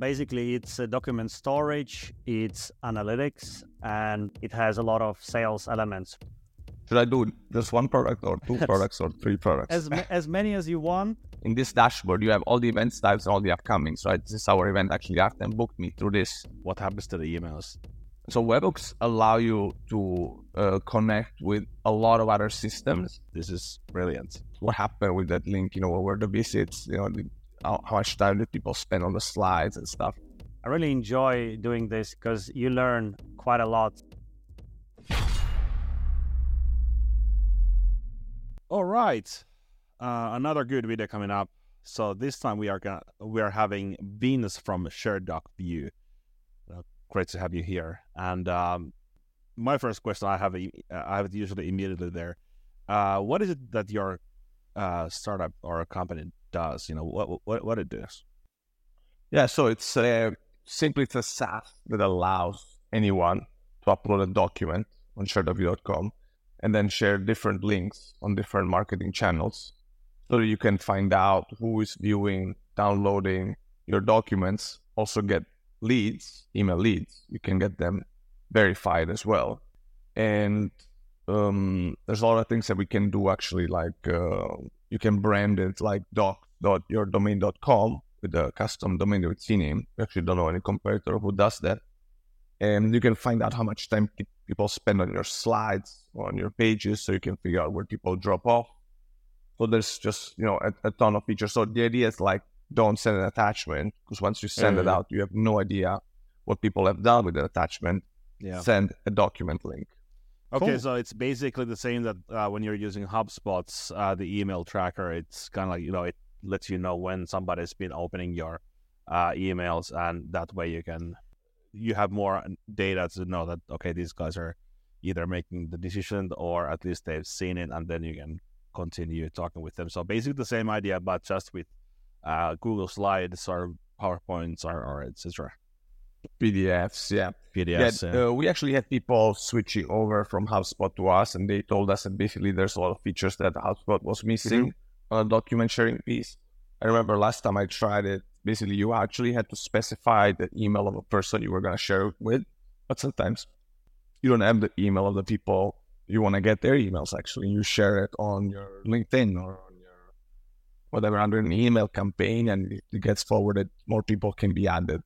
basically it's a document storage, it's analytics, and it has a lot of sales elements. Should I do just one product or two products or three products? As, as many as you want. In this dashboard, you have all the event types and all the upcomings, right? This is our event actually Artem booked me through this. What happens to the emails? So webhooks allow you to uh, connect with a lot of other systems. This is brilliant. What happened with that link? You know, where the visits? You know, the, how, how much time did people spend on the slides and stuff? I really enjoy doing this because you learn quite a lot. All right, uh, another good video coming up. So this time we are gonna we are having Venus from ShareDocView. Uh, great to have you here. And um, my first question I have I have it usually immediately there. Uh, what is it that your uh, startup or company does? You know what what what it does? Yeah, so it's uh, simply it's a SaaS that allows anyone to upload a document on sharedocview.com and then share different links on different marketing channels so you can find out who is viewing, downloading your documents, also get leads, email leads. You can get them verified as well. And um, there's a lot of things that we can do actually, like uh, you can brand it like doc.yourdomain.com with a custom domain with CNAME. We actually don't know any competitor who does that. And you can find out how much time people spend on your slides or on your pages so you can figure out where people drop off. So there's just, you know, a, a ton of features. So the idea is like, don't send an attachment because once you send mm-hmm. it out, you have no idea what people have done with the attachment. Yeah. Send a document link. Okay, cool. so it's basically the same that uh, when you're using HubSpot's uh, the email tracker, it's kind of like you know it lets you know when somebody's been opening your uh, emails, and that way you can you have more data to know that okay, these guys are either making the decision or at least they've seen it, and then you can continue talking with them. So basically the same idea, but just with uh, Google Slides or PowerPoints or, or etc. PDFs, yeah. PDFs. Yeah, yeah. Uh, we actually had people switching over from HubSpot to us, and they told us that basically there's a lot of features that HubSpot was missing mm-hmm. on a document sharing piece. I remember last time I tried it, basically you actually had to specify the email of a person you were going to share it with, but sometimes you don't have the email of the people you want to get their emails. Actually, you share it on your LinkedIn or on your whatever under an email campaign and it gets forwarded, more people can be added.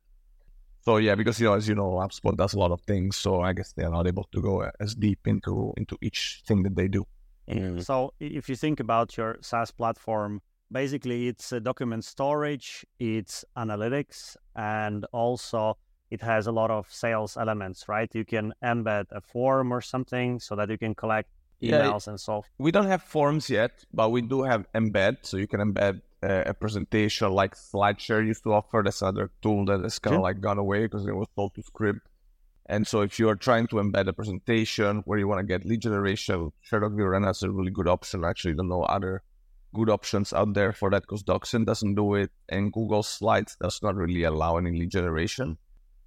So yeah, because you know, as you know, HubSpot does a lot of things, so I guess they're not able to go as deep into into each thing that they do. Mm. So if you think about your SaaS platform, basically it's a document storage, it's analytics, and also it has a lot of sales elements, right? You can embed a form or something so that you can collect emails yeah, and so. We don't have forms yet, but we do have embed, so you can embed a presentation like SlideShare used to offer. That's another tool that has kind of like gone away because it was sold to Scribd. And so if you are trying to embed a presentation where you want to get lead generation, ShareDocView Arena is a really good option. I actually don't know other good options out there for that because DocSend doesn't do it and Google Slides does not really allow any lead generation.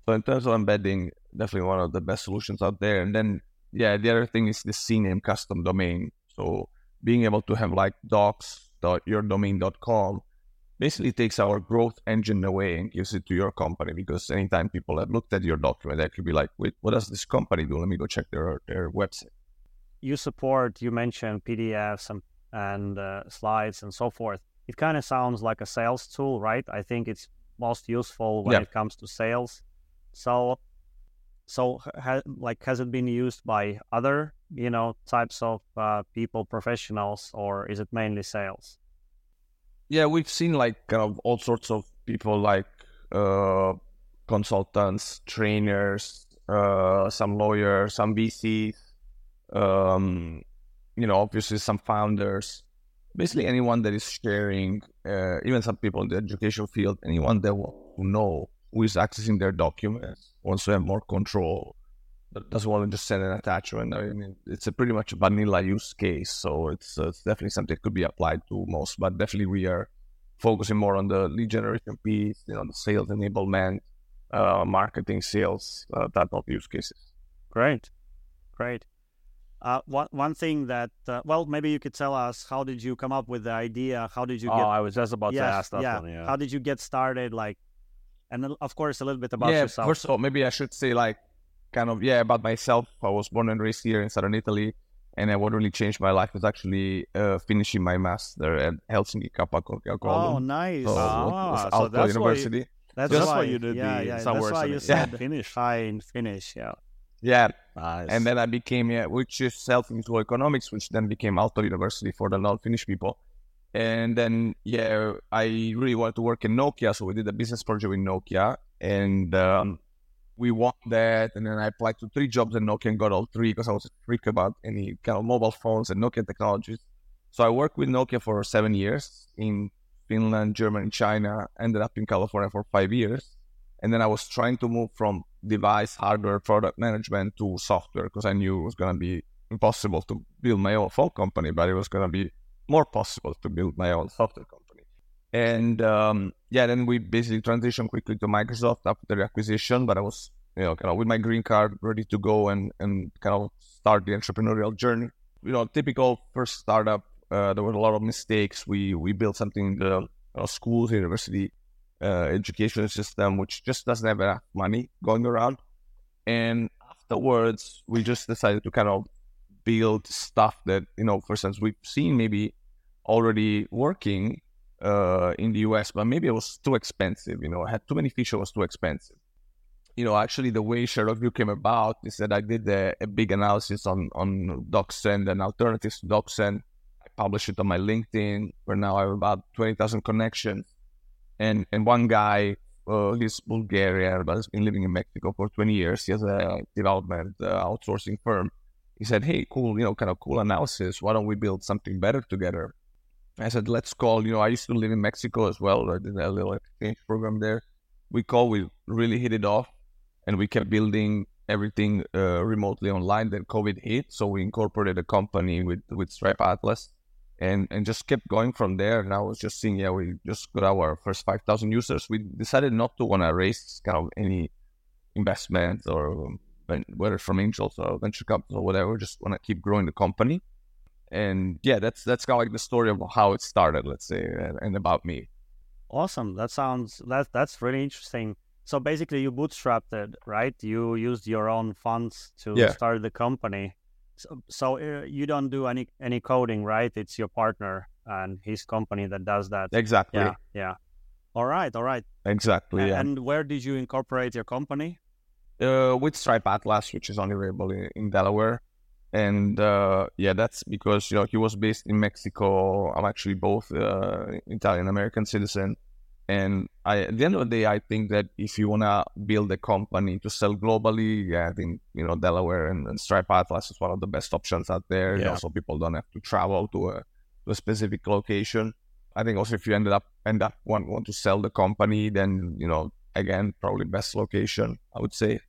So in terms of embedding, definitely one of the best solutions out there. And then yeah, the other thing is the CNAME custom domain. So being able to have like docs.yourdomain.com basically takes our growth engine away and gives it to your company because anytime people have looked at your document, they could be like, wait, what does this company do? Let me go check their, their website. You support, you mentioned PDFs and, and uh, slides and so forth. It kind of sounds like a sales tool, right? I think it's most useful when yeah. it comes to sales. So so, ha- like, has it been used by other, you know, types of uh, people, professionals, or is it mainly sales? Yeah, we've seen like kind of all sorts of people, like uh, consultants, trainers, uh, some lawyers, some VCs, um, you know, obviously some founders. Basically, anyone that is sharing, uh, even some people in the education field, anyone that will know who is accessing their documents wants to have more control doesn't want to just send an attachment. I mean, it's a pretty much a vanilla use case, so it's, uh, it's definitely something that could be applied to most. But definitely, we are focusing more on the lead generation piece, you know, the sales enablement, uh, marketing, sales, uh, type of use cases. Great, great. Uh, one one thing that uh, well, maybe you could tell us how did you come up with the idea? How did you? Oh, get... I was just about yes, to ask that yeah. one. Yeah. How did you get started? Like and of course a little bit about yeah, yourself. First of all, maybe I should say like kind of yeah about myself. I was born and raised here in southern Italy, and I what really changed my life was actually uh, finishing my master at Helsinki Kappa Oh, nice! So, ah, so that's University. Why you, that's, that's why, you did yeah, the yeah, that's why you said yeah. Finnish. Fine, Finnish, yeah. Yeah, nice. and then I became yeah, which is self into Economics, which then became Aalto University for the non-Finnish people. And then yeah, I really wanted to work in Nokia, so we did a business project with Nokia, and um, we won that. And then I applied to three jobs in Nokia and got all three because I was a freak about any kind of mobile phones and Nokia technologies. So I worked with Nokia for seven years in Finland, Germany, China. Ended up in California for five years, and then I was trying to move from device, hardware, product management to software because I knew it was going to be impossible to build my own phone company, but it was going to be more possible to build my own software company. And um, yeah, then we basically transitioned quickly to Microsoft after the acquisition. But I was, you know, kind of with my green card ready to go and and kind of start the entrepreneurial journey. You know, typical first startup. Uh, there were a lot of mistakes. We we built something in the know, schools, university, uh, education system, which just doesn't have enough money going around. And afterwards, we just decided to kind of build stuff that you know, for instance, we've seen maybe already working uh, in the US, but maybe it was too expensive. You know, I had too many features, was too expensive. You know, actually, the way ShareDocView came about is that I did a, a big analysis on on DocSend and alternatives to DocSend. I published it on my LinkedIn, where now I have about twenty thousand connections. And and one guy, uh, he's Bulgarian, but has been living in Mexico for twenty years. He has a development uh, outsourcing firm. He said, "Hey, cool, you know, kind of cool analysis. Why don't we build something better together?" I said, let's call, you know, I used to live in Mexico as well. I did a little exchange program there. We called, we really hit it off and we kept building everything uh, remotely online. Then COVID hit. So we incorporated a company with, with Stripe Atlas and, and just kept going from there. And I was just seeing, yeah, we just got our first 5,000 users. We decided not to want to raise kind of any investment or whether from angels or venture capital or whatever, just want to keep growing the company and yeah, that's that's kind of like the story of how it started, let's say, and, and about me. Awesome. That sounds that that's really interesting. So basically, you bootstrapped it, right? You used your own funds to yeah. start the company. So, so uh, you don't do any any coding, right? It's your partner and his company that does that. Exactly. Yeah. Yeah. All right. All right. Exactly. And, yeah. and where did you incorporate your company? Uh, with Stripe Atlas, which is only available in, in Delaware and uh, yeah, that's because you know he was based in Mexico. I'm actually both uh, Italian American citizen, and I, at the end of the day, I think that if you wanna build a company to sell globally, yeah, I think you know Delaware and, and Stripe Atlas is one of the best options out there. Yeah. Also, people don't have to travel to a to a specific location. I think also if you ended up end up want want to sell the company, then you know again probably best location I would say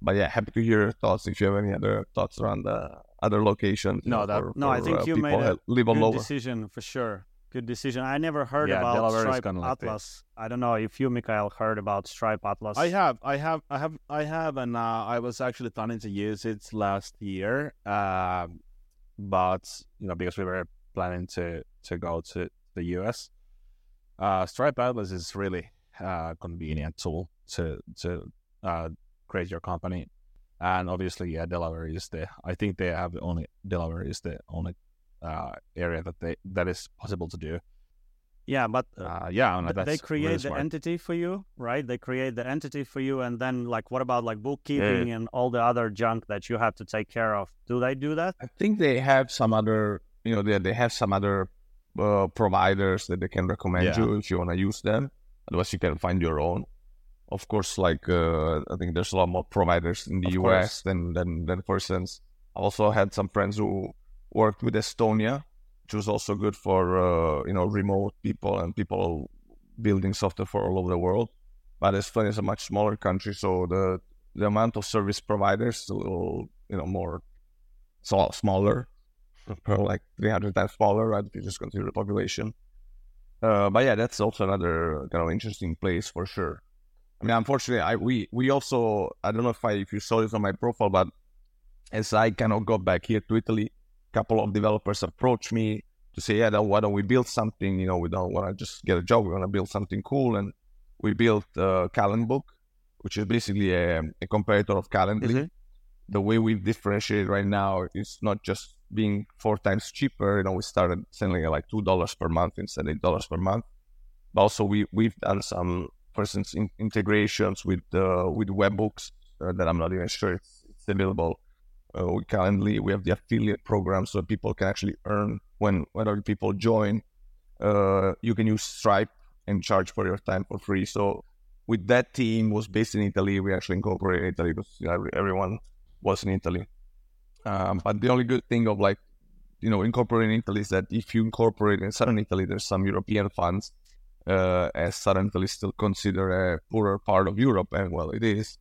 but yeah, happy to hear your thoughts. If you have any other thoughts around the other locations, no, that for, no, for, I think uh, you made a live good lower. decision for sure. Good decision. I never heard yeah, about Delaware Stripe like Atlas. I don't know if you, Mikael, heard about Stripe Atlas. I have, I have, I have, I have, and uh, I was actually planning to use it last year, uh, but you know because we were planning to to go to the US. Uh, Stripe Atlas is really uh, convenient tool to to uh, create your company. And obviously, yeah, Delaware is the. I think they have the only Delaware is the only uh, area that they that is possible to do. Yeah, but uh, yeah, no, they create really the smart. entity for you, right? They create the entity for you, and then like, what about like bookkeeping yeah. and all the other junk that you have to take care of? Do they do that? I think they have some other, you know, they they have some other uh, providers that they can recommend Yeah. you if you want to use them. Otherwise, you can find your own. Of course, like uh, I think there's a lot more providers in the Of US course. than, than than for instance. I also had some friends who worked with Estonia, which was also good for uh, you know remote people and people building software for all over the world. But Estonia is a much smaller country, so the the amount of service providers is a little you know more so smaller, probably like 300 times smaller, right? If you just consider the population. Uh, but yeah, that's also another kind of interesting place for sure. I mean, unfortunately, I we we also I don't know if I if you saw this on my profile, but as I kind of got back here to Italy, a couple of developers approached me to say, yeah, why don't we build something? You know, we don't want to just get a job. We want to build something cool. And we built uh, Calendbook, which is basically a, a competitor of Calendly. Mm-hmm. The way we differentiate right now is not just being four times cheaper. You know, we started selling at like two dollars per month instead of eight dollars per month. But also, we we've done some, for instance, in, integrations with uh, with webhooks uh, that I'm not even sure it's, it's available. Uh, we Calendly we have the affiliate program, so people can actually earn when when other people join. Uh, you can use Stripe and charge for your time for free. So with that team was based in Italy. We actually incorporated Italy because you know, everyone was in Italy. Um, but the only good thing of like, you know, incorporating Italy is that if you incorporate in Southern Italy, there's some European funds, uh, as Italy is still considered a poorer part of Europe, and well, it is.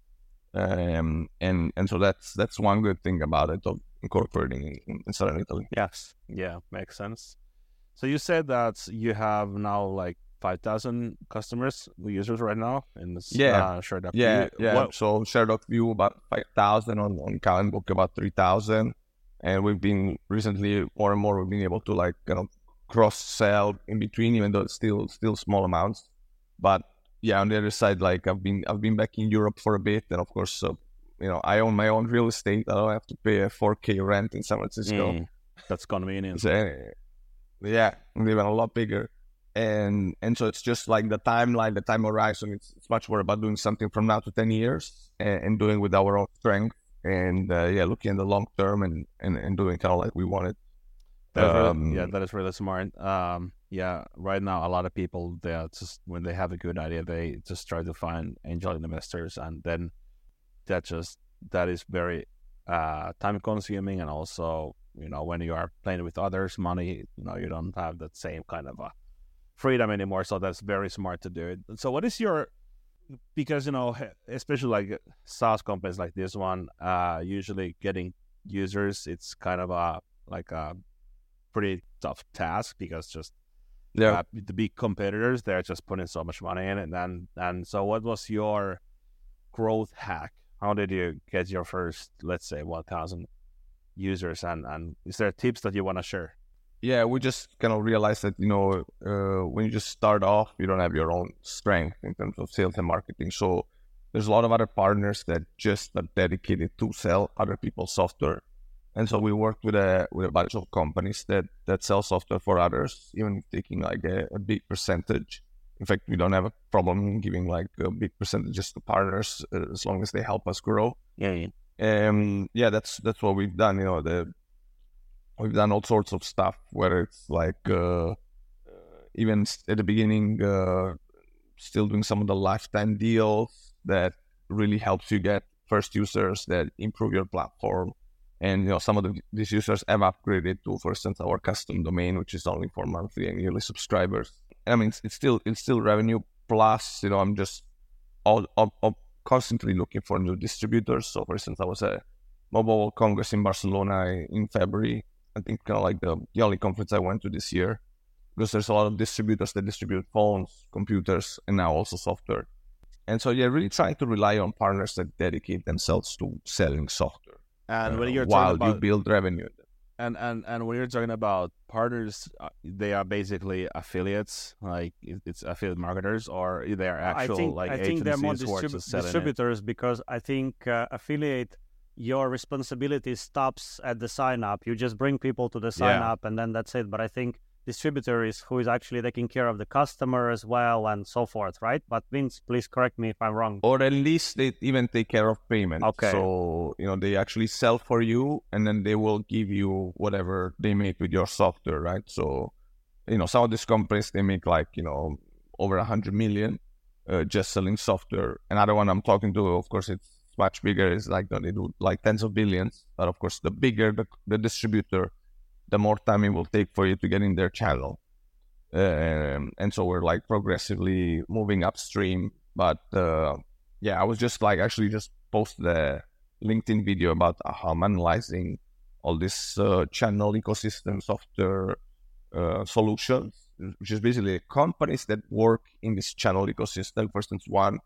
Um, and and so that's that's one good thing about it of incorporating in, in Southern Italy. Yes, yeah, makes sense. So you said that you have now like five thousand customers, users right now in this yeah uh, ShareDoc. yeah yeah. What, So ShareDocView about five thousand on on Calendbook about three thousand, and we've been recently more and more we've been able to like you know cross sell in between, even though it's still still small amounts. But yeah, on the other side, like I've been I've been back in Europe for a bit, and of course, uh, you know I own my own real estate. I don't have to pay a four k rent in San Francisco. Mm, that's convenient. So, yeah, even a lot bigger and and so it's just like the timeline, the time horizon. It's, it's much more about doing something from now to ten years and, and doing with our own strength, and uh, yeah, looking at the long term and, and and doing kind of like we wanted. Um, really, yeah, that is really smart. Um, yeah, right now a lot of people they just when they have a good idea, they just try to find angel investors, and then that just that is very uh, time consuming, and also you know when you are playing with others' money, you know you don't have that same kind of a freedom anymore. So that's very smart to do it. So what is your because you know especially like SaaS companies like this one, uh, usually getting users, it's kind of a like a pretty tough task because just Yeah, uh, the big competitors they're just putting so much money in it. And and so what was your growth hack? How did you get your first let's say 1000 users? And and is there tips that you want to share? Yeah, we just kind of realized that you know uh, when you just start off, you don't have your own strength in terms of sales and marketing. So there's a lot of other partners that just are dedicated to sell other people's software, and so we worked with a with a bunch of companies that that sell software for others, even taking like a, a big percentage. In fact, we don't have a problem giving like a big percentages to partners uh, as long as they help us grow. yeah, Um, yeah, that's that's what we've done. You know, the we've done all sorts of stuff where it's like uh, uh, even at the beginning, uh, still doing some of the lifetime deals that really helps you get first users that improve your platform. And you know, some of the, these users have upgraded to, for instance, our custom domain, which is only for monthly and yearly subscribers. I mean, it's, it's still it's still revenue plus. You know, I'm just all, all, all constantly looking for new distributors. So, for instance, I was at Mobile World Congress in Barcelona in February. I think kind of like the, the only conference I went to this year because there's a lot of distributors that distribute phones, computers, and now also software. And so, yeah, really trying to rely on partners that dedicate themselves to selling software and when you're while talking you build revenue. and and and when you're talking about partners uh, they are basically affiliates like it's affiliate marketers or they are actual I think, like I think they're more agencies who are distribu- just selling it? distributors because I think uh, affiliate, your responsibility stops at the sign up. You just bring people to the sign Yeah. up and then that's it. But I think distributor is who is actually taking care of the customer as well and so forth, right? But Vince, please correct me if I'm wrong. or at least they even take care of payment. Okay. So you know they actually sell for you, and then they will give you whatever they make with your software, right? So you know some of these companies they make like you know over a hundred million uh, just selling software. Another one I'm talking to, of course, it's much bigger. It's like they do like tens of billions. But of course, the bigger the, the distributor, the more time it will take for you to get in their channel. Um, and so we're like progressively moving upstream. But uh, yeah, I was just like actually just post the LinkedIn video about how I'm analyzing all this uh, channel ecosystem software uh, solutions, which is basically companies that work in this channel ecosystem. For instance, one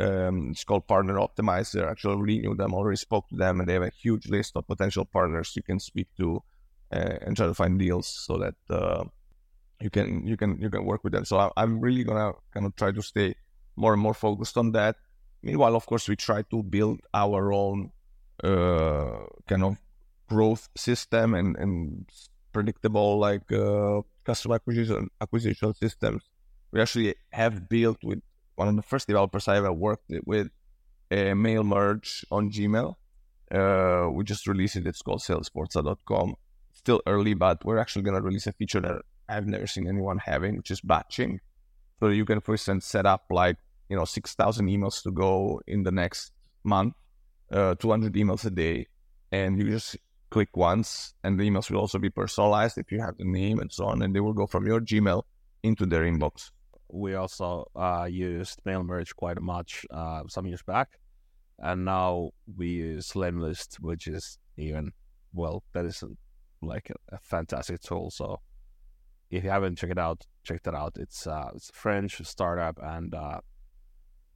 um, it's called Partner Optimizer. Actually, already knew them, already spoke to them, and they have a huge list of potential partners you can speak to uh, and try to find deals so that uh, you can you can you can work with them. So I, I'm really gonna kind of try to stay more and more focused on that. Meanwhile, of course, we try to build our own uh, kind of growth system and, and predictable like uh, customer acquisition acquisition systems. We actually have built with one of the first developers I ever worked with a mail merge on Gmail. Uh, we just released it. It's called salesforza.com. Still early, but we're actually going to release a feature that I've never seen anyone having, which is batching. So you can, for instance, set up like, you know, 6,000 emails to go in the next month, uh, 200 emails a day. And you just click once and the emails will also be personalized if you have the name and so on. And they will go from your Gmail into their inbox. We also uh, used Mail Merge quite much uh, some years back. And now we use Lemlist, which is even, well, that is like a, a fantastic tool. So if you haven't checked it out, check that out. It's uh, it's a French startup and uh,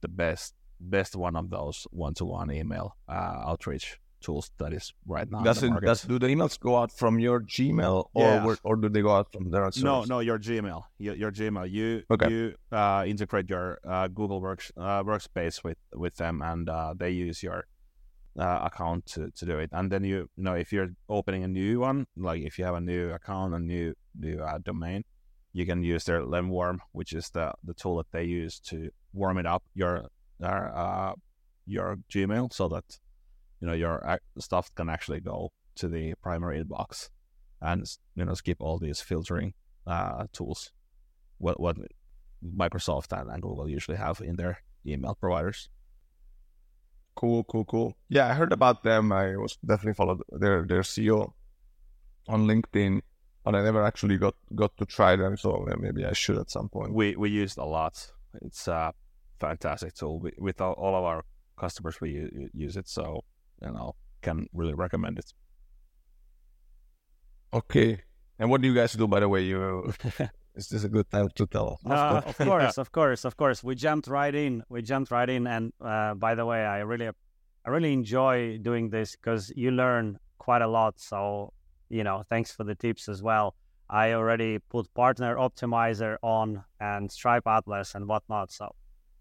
the best best one of those one to one email uh, outreach tools that is right now. Does, it, does do the emails go out from your Gmail or yeah. or do they go out from their source? No, no, your Gmail, your, your Gmail. You okay. you uh, integrate your uh, Google Works uh, Workspace with with them, and uh, they use your uh, account to, to do it. And then you, you know, if you're opening a new one, like if you have a new account, a new new uh, domain, you can use their Lemwarm, which is the the tool that they use to warm it up your uh, your Gmail, so that you know your stuff can actually go to the primary inbox, and you know skip all these filtering uh, tools. What what Microsoft and Google usually have in their email providers. Cool, cool, cool. Yeah, I heard about them. I was definitely followed their their CEO on LinkedIn, but I never actually got got to try them. So maybe I should at some point. We we used a lot. It's a fantastic tool. We, with all, all, of our customers, we use it. So you know, can really recommend it. Okay. And what do you guys do, by the way? You is this a good time to tell? Uh, of course, of course, of course. We jumped right in. We jumped right in. And uh, by the way, I really, I really enjoy doing this because you learn quite a lot. So, you know, thanks for the tips as well. I already put Partner Optimizer on and Stripe Atlas and whatnot. So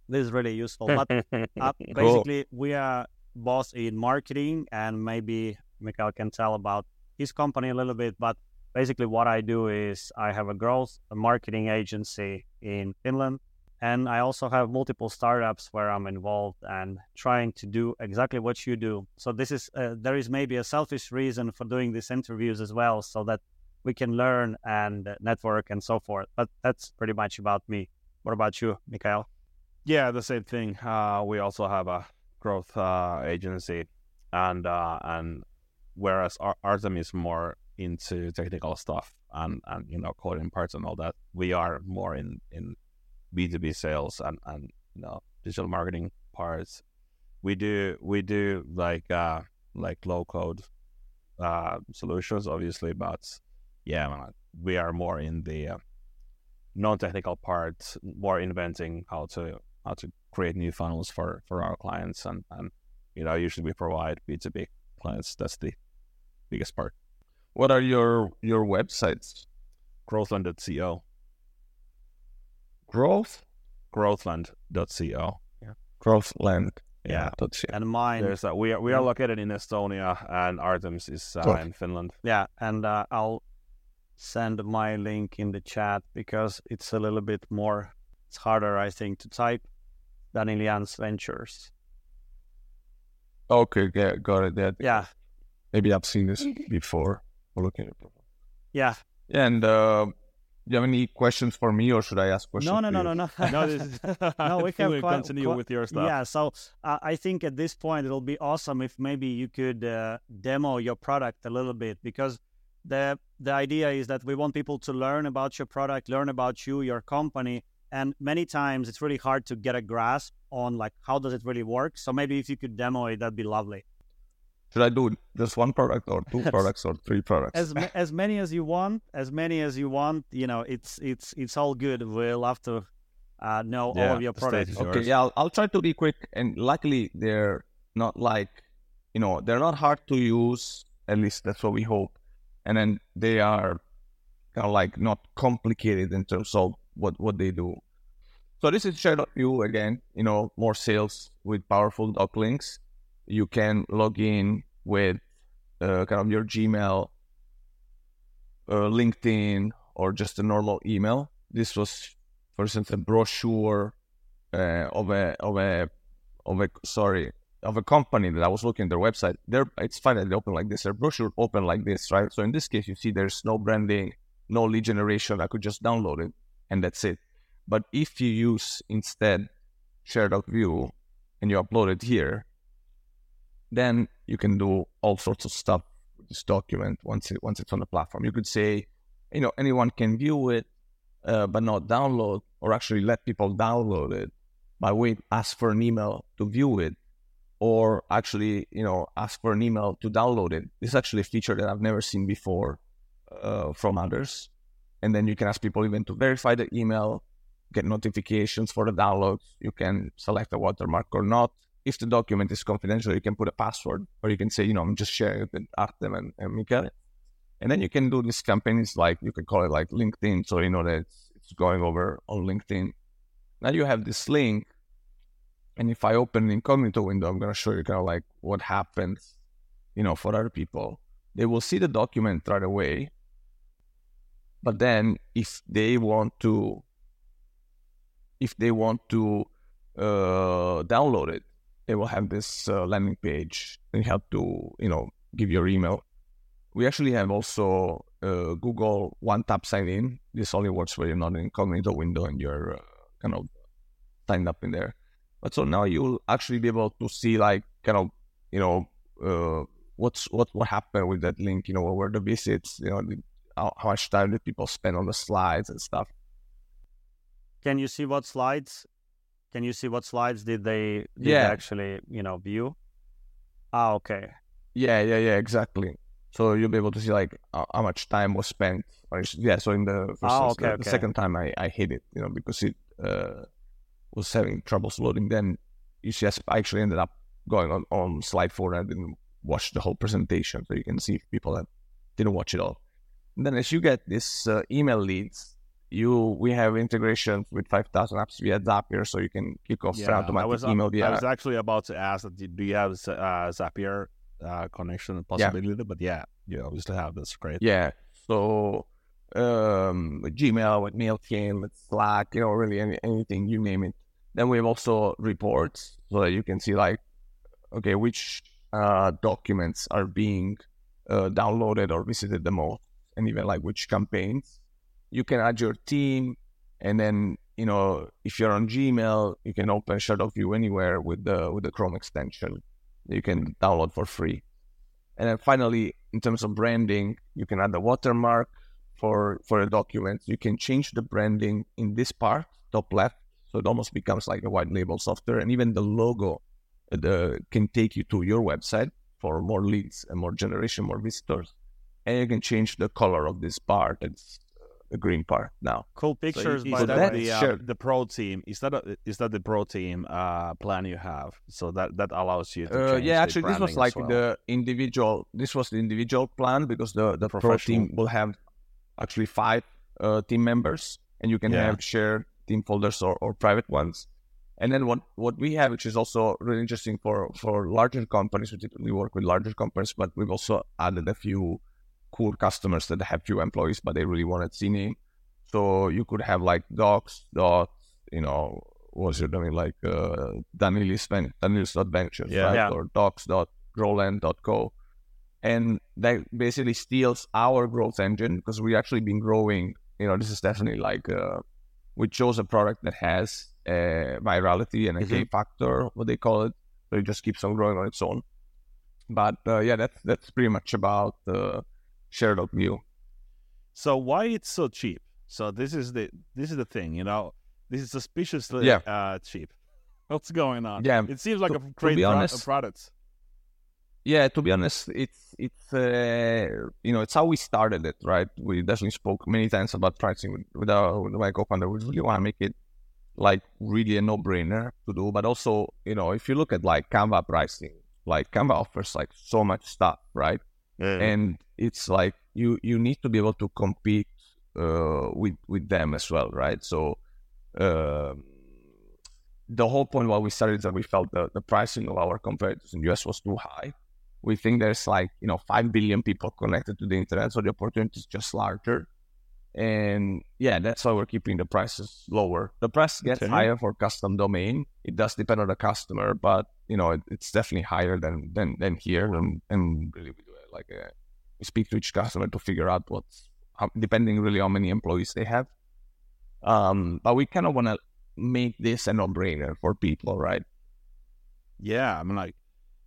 this is really useful. But uh, basically, cool. we are both in marketing and maybe Mikael can tell about his company a little bit. But basically what I do is I have a growth a marketing agency in Finland and I also have multiple startups where I'm involved and trying to do exactly what you do. So this is uh, there is maybe a selfish reason for doing these interviews as well so that we can learn and network and so forth. But that's pretty much about me. What about you, Mikael? Yeah, the same thing. Uh, we also have a growth uh, agency, and uh, and whereas Artem is more into technical stuff and and you know coding parts and all that. We are more in in B two B sales and and you know digital marketing parts. We do we do like uh like low code uh solutions obviously, but yeah, we are more in the uh, non technical part, more inventing how to how to create new funnels for for our clients and and you know usually we provide B two B clients. That's the biggest part. What are your your websites? Growthland.co. Growth? Growthland.co. Yeah. Growthland. Yeah. yeah. And mine. There's a, we are we are located in Estonia, and Artems is uh, in Finland. Yeah, and uh, I'll send my link in the chat because it's a little bit more. It's harder, I think, to type than Allianz Ventures. Okay, yeah, got it. Yeah. Yeah. Maybe I've seen this before looking at profile. Yeah. And uh, do you have any questions for me, or should I ask questions? No, no, no, no, no, no. Is, no, we can quite, continue quite, with your stuff. Yeah. So uh, I think at this point it'll be awesome if maybe you could uh, demo your product a little bit because the the idea is that we want people to learn about your product, learn about you, your company, and many times it's really hard to get a grasp on like how does it really work. So maybe if you could demo it, that'd be lovely. Should I do just one product or two products or three products? As as many as you want, as many as you want. You know, it's it's it's all good. We'll have to uh, know yeah, all of your products. Okay, yeah, I'll, I'll try to be quick. And luckily, they're not like you know they're not hard to use. At least that's what we hope. And then they are kind of like not complicated in terms of what what they do. So this is ShareDocView again. You know, more sales with powerful doc links. You can log in with uh, kind of your Gmail, uh, LinkedIn, or just a normal email. This was, for instance, a brochure uh, of a of a of a sorry of a company that I was looking at their website. There, it's fine that they open like this. Their brochure open like this, right? So in this case, you see there's no branding, no lead generation. I could just download it, and that's it. But if you use instead ShareDocView and you upload it here, then you can do all sorts of stuff with this document once it once it's on the platform. You could say, you know, anyone can view it, uh, but not download, or actually let people download it by way ask for an email to view it, or actually, you know, ask for an email to download it. This is actually a feature that I've never seen before uh, from others. And then you can ask people even to verify the email, get notifications for the downloads. You can select a watermark or not. If the document is confidential, you can put a password, or you can say, you know, I'm just sharing it with Artem and, and Mikael. And then you can do these campaigns like you can call it like LinkedIn, so you know that it's, it's going over on LinkedIn. Now you have this link and if I open an incognito window, I'm going to show you kind of like what happens, you know, for other people. They will see the document right away. But then if they want to, if they want to uh, download it, they will have this uh, landing page and have to, you know, give your email. We actually have also uh, Google one tap sign in. This only works when you're not in incognito window and you're uh, kind of signed up in there. But so now you'll actually be able to see like kind of you know uh, what's what what happened with that link. You know, where the visits. You know, how, how much time did people spend on the slides and stuff. Can you see what slides? Can you see what slides did they did Yeah. they actually you know view? Ah, okay. Yeah, yeah, yeah, exactly. So you'll be able to see like how, much time was spent. Or yeah, so in the Oh, instance, okay, the, the second time I, I hit it, you know, because it uh, was having troubles loading. Then you see, I actually ended up going on, on slide four. And I didn't watch the whole presentation, so you can see people that didn't watch it all. And then as you get this uh, email leads, you we have integration with 5,000 apps via Zapier, so you can kick off I automatic was, email I was actually about to ask, that, do you have uh, Zapier uh, connection possibility? But yeah, you obviously have. this, great. Yeah. So um, with Gmail, with Mailchimp, with Slack, you know, really any, anything you name it. Then we have also reports so that you can see like, okay, which uh, documents are being uh, downloaded or visited the most, and even like which campaigns. You can add your team, and then you know if you're on Gmail, you can open ShareDocView anywhere with the with the Chrome extension. You can download for free. And then finally, in terms of branding, you can add a watermark for for a document. You can change the branding in this part, top left, so it almost becomes like a white label software. And even the logo uh, the, can take you to your website for more leads and more generation, more visitors. And you can change the color of this part. It's the green part now. Cool pictures is by so the that the, uh, Sure. the pro team? Is that a, is that the pro team uh, plan you have? So that that allows you to Uh, change yeah, the actually, this was like well. the individual. This was the individual plan because the the pro team will have actually five uh, team members, and you can Yeah. have shared team folders or, or private ones. And then what what we have, which is also really interesting for for larger companies, we typically work with larger companies, but we've also added a few cool customers that have few employees, but they really wanted CNAME. So you could have like docs dot, you know, what was your domain like uh, Danilis Danilis dot ventures, Yeah. right? Yeah. Or docs dot growland dot co. And that basically steals our growth engine because we actually been growing. You know, this is definitely like uh, we chose a product that has a virality and a K factor, what they call it. So it just keeps on growing on its own. But uh, yeah, that's that's pretty much about uh, ShareDocView. So why it's so cheap? So this is the this is the thing, you know. This is suspiciously Yeah. uh, cheap. What's going on? Yeah, it seems like to- a to great be pro- honest- product. Yeah, to be honest, it's it's uh, you know it's how we started it, right? We definitely spoke many times about pricing with with, our, with my co-founder. We really want to make it like really a no-brainer to do, but also you know if you look at like Canva pricing, like Canva offers like so much stuff, right? And it's like you you need to be able to compete uh, with with them as well, right? So um the whole point why we started is that we felt the, the pricing of our competitors in the US was too high. We think there's like, you know, 5 billion people connected to the internet. So the opportunity is just larger. And yeah, that's why we're keeping the prices lower. The price gets okay. higher for custom domain. It does depend on the customer, but you know, it, it's definitely higher than than than here. And, and really, we do like we speak to each customer to figure out what's depending really how many employees they have. Um, but we kind of want to make this a no-brainer for people, right? Yeah, I mean, like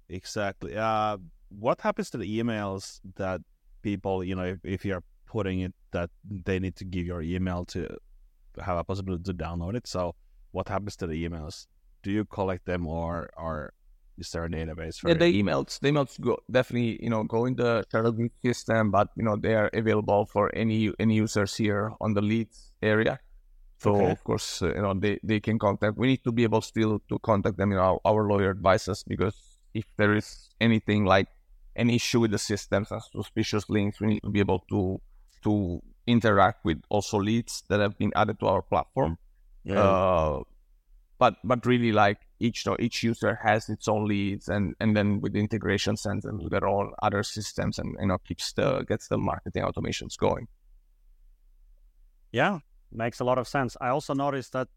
exactly. Uh, what happens to the emails that people, you know, if, if you're putting it that they need to give your email to have a possibility to download it. So what happens to the emails? Do you collect them or or is there a database for yeah, it? the emails the emails go definitely, you know, go in the ShareDocView system, but you know, they are available for any any users here on the leads area. So okay. of course, uh, you know, they, they can contact. We need to be able still to contact them. You know, our, our lawyer advises because if there is anything like an issue with the systems and suspicious links, we need to be able to to interact with also leads that have been added to our platform. Yeah. Uh, but but really like each you know, each user has its own leads and and then with the integration sends them to their own other systems and you know keeps the gets the marketing automations going. Yeah, makes a lot of sense. I also noticed that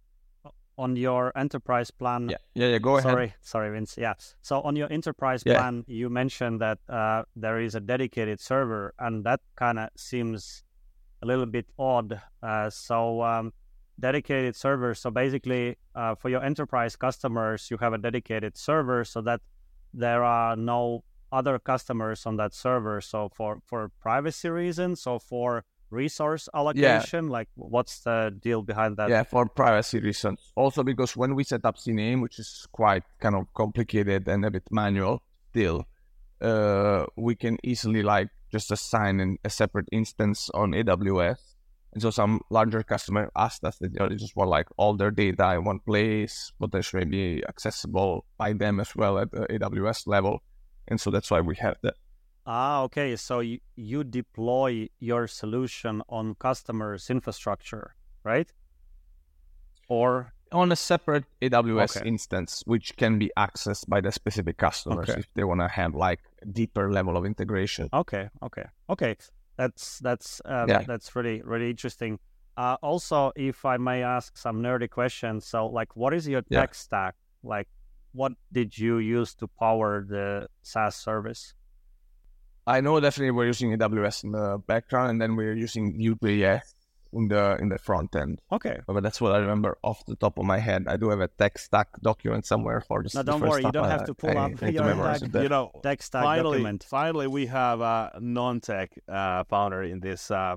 on your enterprise plan. Yeah, yeah, yeah. Go sorry, ahead. Sorry, Vince. Yeah. So on your enterprise yeah. plan, you mentioned that uh, there is a dedicated server, and that kind of seems a little bit odd. Uh, so um, dedicated servers. So basically, uh, for your enterprise customers, you have a dedicated server, so that there are no other customers on that server. So for for privacy reasons, so for resource allocation? Yeah. Like, what's the deal behind that? Yeah, for privacy reasons. Also, because when we set up CNAME, which is quite kind of complicated and a bit manual still, uh, we can easily like just assign an, a separate instance on AWS. And so some larger customer asked us that you know, they just want like all their data in one place, potentially be accessible by them as well at the AWS level. And so that's why we have that. Ah, okay. So you, you deploy your solution on customers' infrastructure, right? Or on a separate AWS okay. instance, which can be accessed by the specific customers okay. if they want to have like deeper level of integration. Okay, okay, okay. That's that's um, yeah. that's really really interesting. Uh, also, if I may ask some nerdy questions, so like, what is your tech yeah. stack? Like, what did you use to power the SaaS service? I know definitely we're using AWS in the background, and then we're using Vue.js in the in the front end. Okay, but that's what I remember off the top of my head. I do have a tech stack document somewhere for this. No, don't worry, you don't I, have to pull I, up I your tech, you know, tech stack finally, document. Finally, we have a non-tech uh, founder in this uh,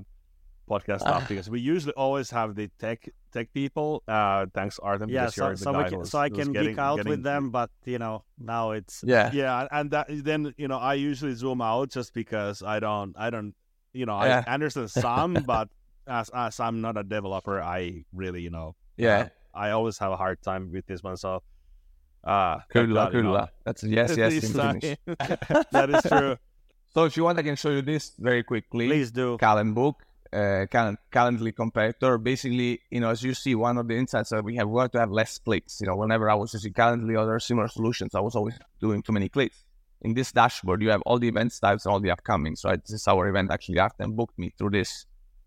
podcast stuff because we usually always have the tech tech people. Uh, thanks, Artem. Yeah, so, so, can, was, so, I can getting, geek out getting... with them, but you know now it's yeah yeah, and that then you know I usually zoom out just because I don't I don't you know yeah. I understand some, but as as I'm not a developer, I really you know yeah uh, I always have a hard time with this one. So uh luck, good luck. That's yes, yes. that is true. So if you want, I can show you this very quickly. Please do. Calendbook uh, Calendly competitor. Basically, you know, as you see, one of the insights that we have, we want to have less clicks. You know, whenever I was using Calendly or other similar solutions, I was always doing too many clicks. In this dashboard, you have all the events types and all the upcomings, right? This is our event. Actually, Artem booked me through this,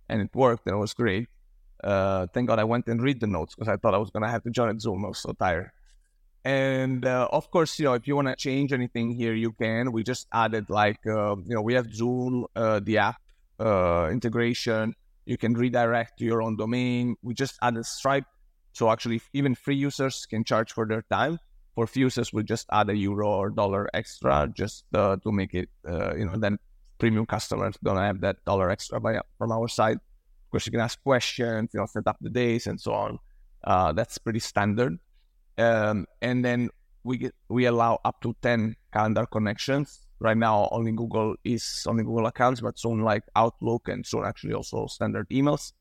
and it worked, and it was great. Uh, thank God I went and read the notes because I thought I was gonna have to join Zoom. I was so tired. And uh, of course, you know, if you want to change anything here, you can. We just added like, uh, you know, we have Zoom, uh, the app uh, integration. You can redirect to your own domain. We just added Stripe. So actually, even free users can charge for their time. For free users, we just add a euro or dollar extra just uh, to make it, you know, then premium customers don't have that dollar extra by, from our side. Of course, you can ask questions, you know, set up the days and so on. Uh, that's pretty standard. Um, and then we get, we allow up to 10 calendar connections right now only Google is only Google accounts, but soon like Outlook and soon actually also standard emails.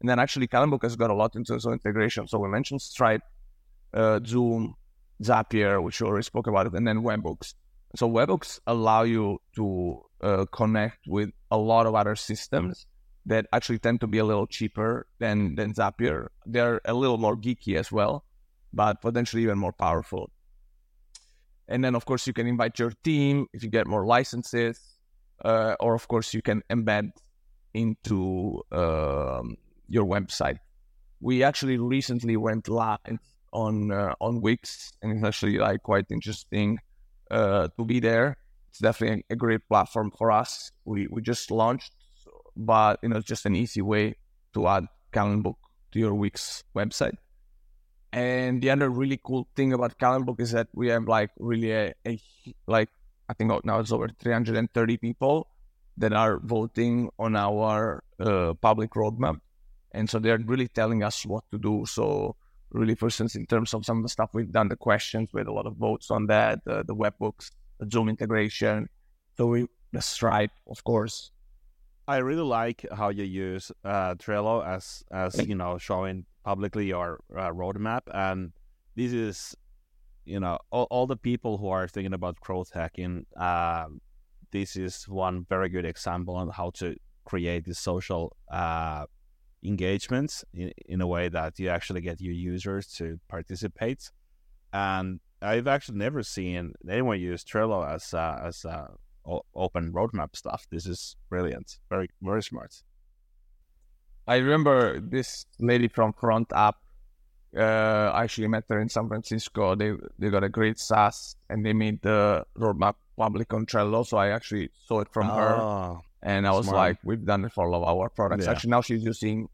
And then actually Calendbook has got a lot in terms of integration. So we mentioned Stripe, uh, Zoom, Zapier, which we already spoke about it, and then webhooks. So webhooks allow you to uh, connect with a lot of other systems that actually tend to be a little cheaper than than Zapier. They're a little more geeky as well, but potentially even more powerful. And then, of course, you can invite your team if you get more licenses, uh, or of course, you can embed into um, your website. We actually recently went live on uh, on Wix, and it's actually like quite interesting uh, to be there. It's definitely a great platform for us. We we just launched, but you know, it's just an easy way to add Calendbook to your Wix website. And the other really cool thing about Calendbook is that we have like really a, a like I think now it's over 330 people that are voting on our uh, public roadmap, and so they're really telling us what to do. So really, for instance, in terms of some of the stuff we've done, the questions with a lot of votes on that, uh, the webhooks, the Zoom integration, so we the Stripe, of course. I really like how you use uh, Trello as as you know showing publicly your uh, roadmap, and this is you know all, all the people who are thinking about growth hacking. Uh, this is one very good example on how to create these social engagements in, in a way that you actually get your users to participate. And I've actually never seen anyone use Trello as uh, as uh, open roadmap stuff. This is brilliant. Very very smart. I remember this lady from Front App. Uh, I actually met her in San Francisco. They they got a great SaaS and they made the roadmap public on Trello. So I actually saw it from oh, her, and I was smart. like, "We've done it for all of our products." Yeah. Actually, now she's using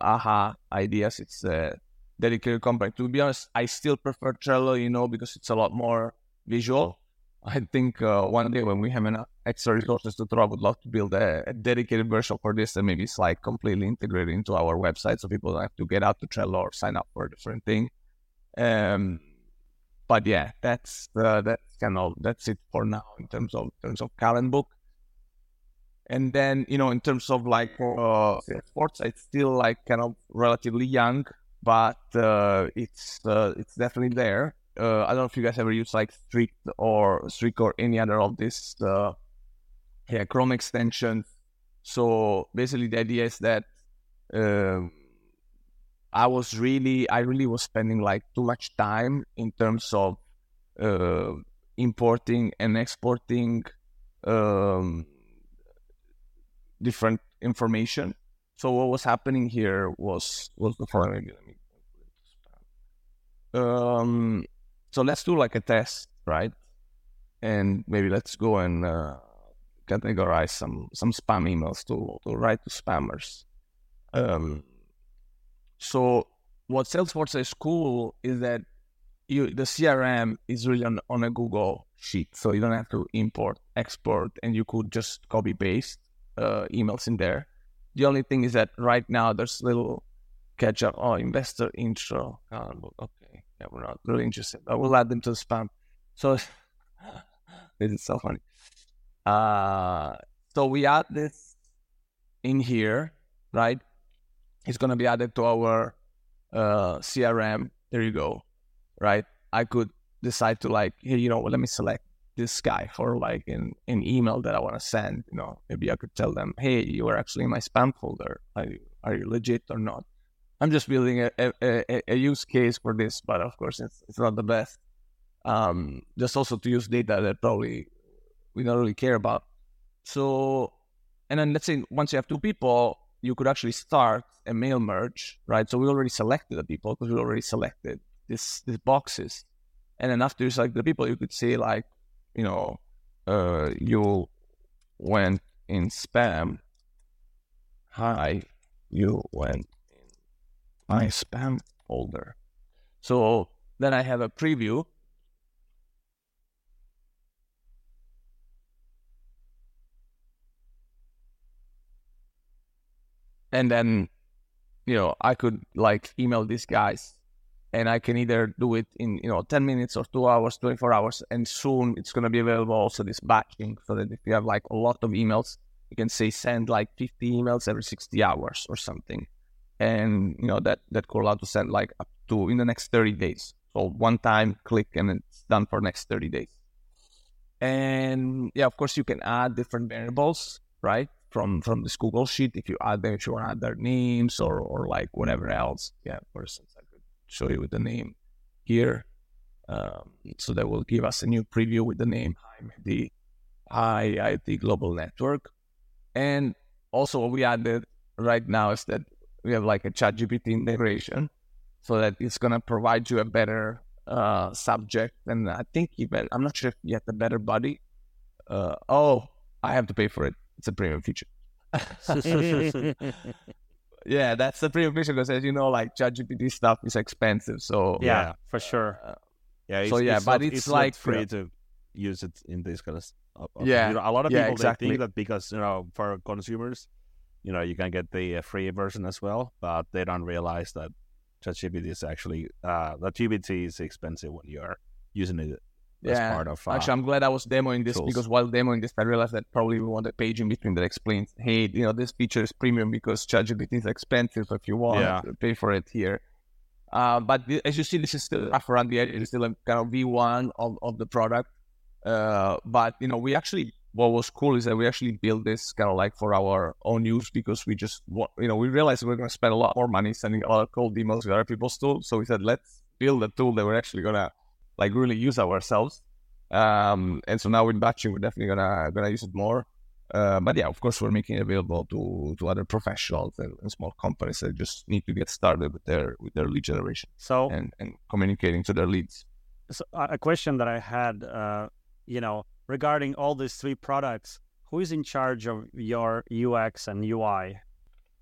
Aha Ideas. It's a dedicated company. To be honest, I still prefer Trello, you know, because it's a lot more visual. I think uh, one day when we have enough extra resources to throw, I would love to build a, a, dedicated version for this and maybe it's like completely integrated into our website so people don't have to get out to Trello or sign up for a different thing. Um, but yeah, that's uh, that's kind of that's it for now in terms of in terms of Calendbook. And then you know in terms of like uh, sports, it's still like kind of relatively young, but uh, it's uh, it's definitely there uh, I don't know if you guys ever use like Streak or Streak or any other of this uh, yeah Chrome extensions. So basically, the idea is that um, I was really, I really was spending like too much time in terms of uh, importing and exporting um, different information. So what was happening here was was the following. Um, so let's do like a test, right? And maybe let's go and uh, categorize some some spam emails to, to write to spammers. Um, so what Salesforza is cool is that you the CRM is really on, on a Google sheet, so you don't have to import, export, and you could just copy paste uh, emails in there. The only thing is that right now there's little catch up. Oh, investor intro. Oh, okay, yeah, we're not really interested. I will add them to the spam. So this is so funny. Uh, so we add this in here, right? It's gonna be added to our uh, CRM. There you go, right? I could decide to like, hey, you know, let me select this guy for like an, an email that I want to send. You know, maybe I could tell them, hey, you are actually in my spam folder. Are you, are you legit or not? I'm just building a, a, a, use case for this, but of course it's, it's not the best. Um, just also to use data that probably we don't really care about. So, and then let's say once you have two people, you could actually start a mail merge, right? So we already selected the people because we already selected this these boxes, and then after you select the people, you could say like, you know, uh, you went in spam. Hi, you went in my spam folder. So then I have a preview. And then, you know, I could like email these guys and I can either do it in, you know, 10 minutes or two hours, 24 hours. And soon it's going to be available also this batching so that if you have like a lot of emails, you can say send like 50 emails every 60 hours or something. And you know that that could allow to send like up to in the next 30 days. So one time click and it's done for next 30 days. And yeah of course you can add different variables right from from this google sheet if you add them if you want to add their names or or like whatever else. Yeah for instance show you with the name here. Um, so that will give us a new preview with the name the IIT Global Network. And also what we added right now is that we have like a ChatGPT integration so that it's going to provide you a better uh, subject. And I think even, I'm not sure if yet a better body. Uh, oh, I have to pay for it. It's a premium feature. yeah, that's the premium feature because as you know, like ChatGPT stuff is expensive. So yeah, yeah. for sure. Uh, yeah. so yeah, but not, it's, it's, like free to use it in this kind of. Stuff. Yeah, you know, a lot of people yeah, exactly. they think that because you know for consumers, you know, you can get the uh, free version as well, but they don't realize that ChatGPT is actually uh, that GPT is expensive when you are using it yeah. part of. Uh, Actually, I'm glad I was demoing this tools. because while demoing this, I realized that probably we want a page in between that explains, hey, you know, this feature is premium because ChatGPT is expensive. So if you want, yeah. pay for it here. Uh, but as you see, this is still rough around the edge. It's still a kind of V1 of, of the product. Uh, but, you know, we actually, what was cool is that we actually built this kind of like for our own use because we just, you know, we realized we are going to spend a lot more money sending a lot of cold emails with other people's tools. So we said, let's build a tool that we're actually going to like really use ourselves. Um, and so now in batching, we're definitely gonna gonna use it more. Uh, but yeah, of course, we're making it available to to other professionals and, and, small companies that just need to get started with their with their lead generation. So and and communicating to their leads. So a question that I had, uh, you know, regarding all these three products, who is in charge of your UX and UI?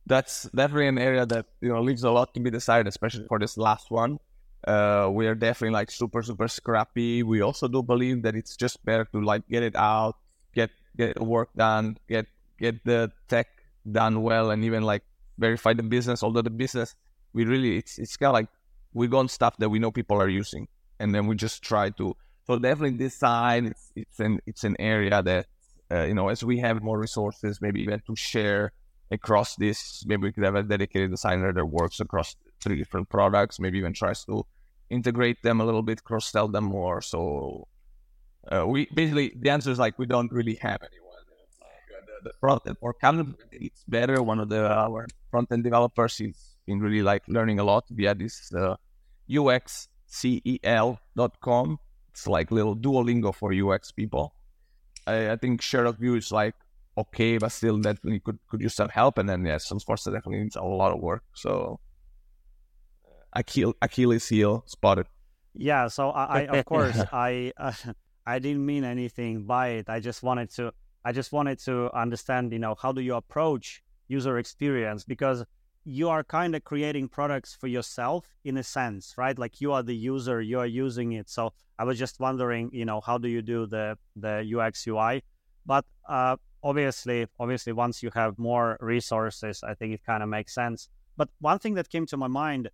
That's definitely an area that you know leaves a lot to be decided, especially for this last one. Uh, we are definitely like super super scrappy. We also do believe that it's just better to like get it out, get get work done, get get the tech done well, and even like verify the business. Although the business, we really it's it's kind of like we go on stuff that we know people are using, and then we just try to. So definitely this side, it's it's an it's an area that uh, you know as we have more resources, maybe even to share across this. Maybe we could have a dedicated designer that works across three different products. Maybe even tries to integrate them a little bit, cross sell them more. So uh, we basically the answer is like we don't really have anyone. the, the front end for Camden, it's better. One of the our front end developers is been really like learning a lot via this uh, uxcel.com. It's like little Duolingo for UX people. I, I think ShareDocView is like okay, but still definitely could could use some help. And then yeah, Salesforza definitely needs a lot of work. So Achille, Achilles heel spotted. Yeah, so I, I of course I uh, I didn't mean anything by it. I just wanted to I just wanted to understand, you know, how do you approach user experience because you are kind of creating products for yourself in a sense, right? Like you are the user, you are using it. So I was just wondering, you know, how do you do the the UX UI? But uh, obviously, obviously, once you have more resources, I think it kind of makes sense. But one thing that came to my mind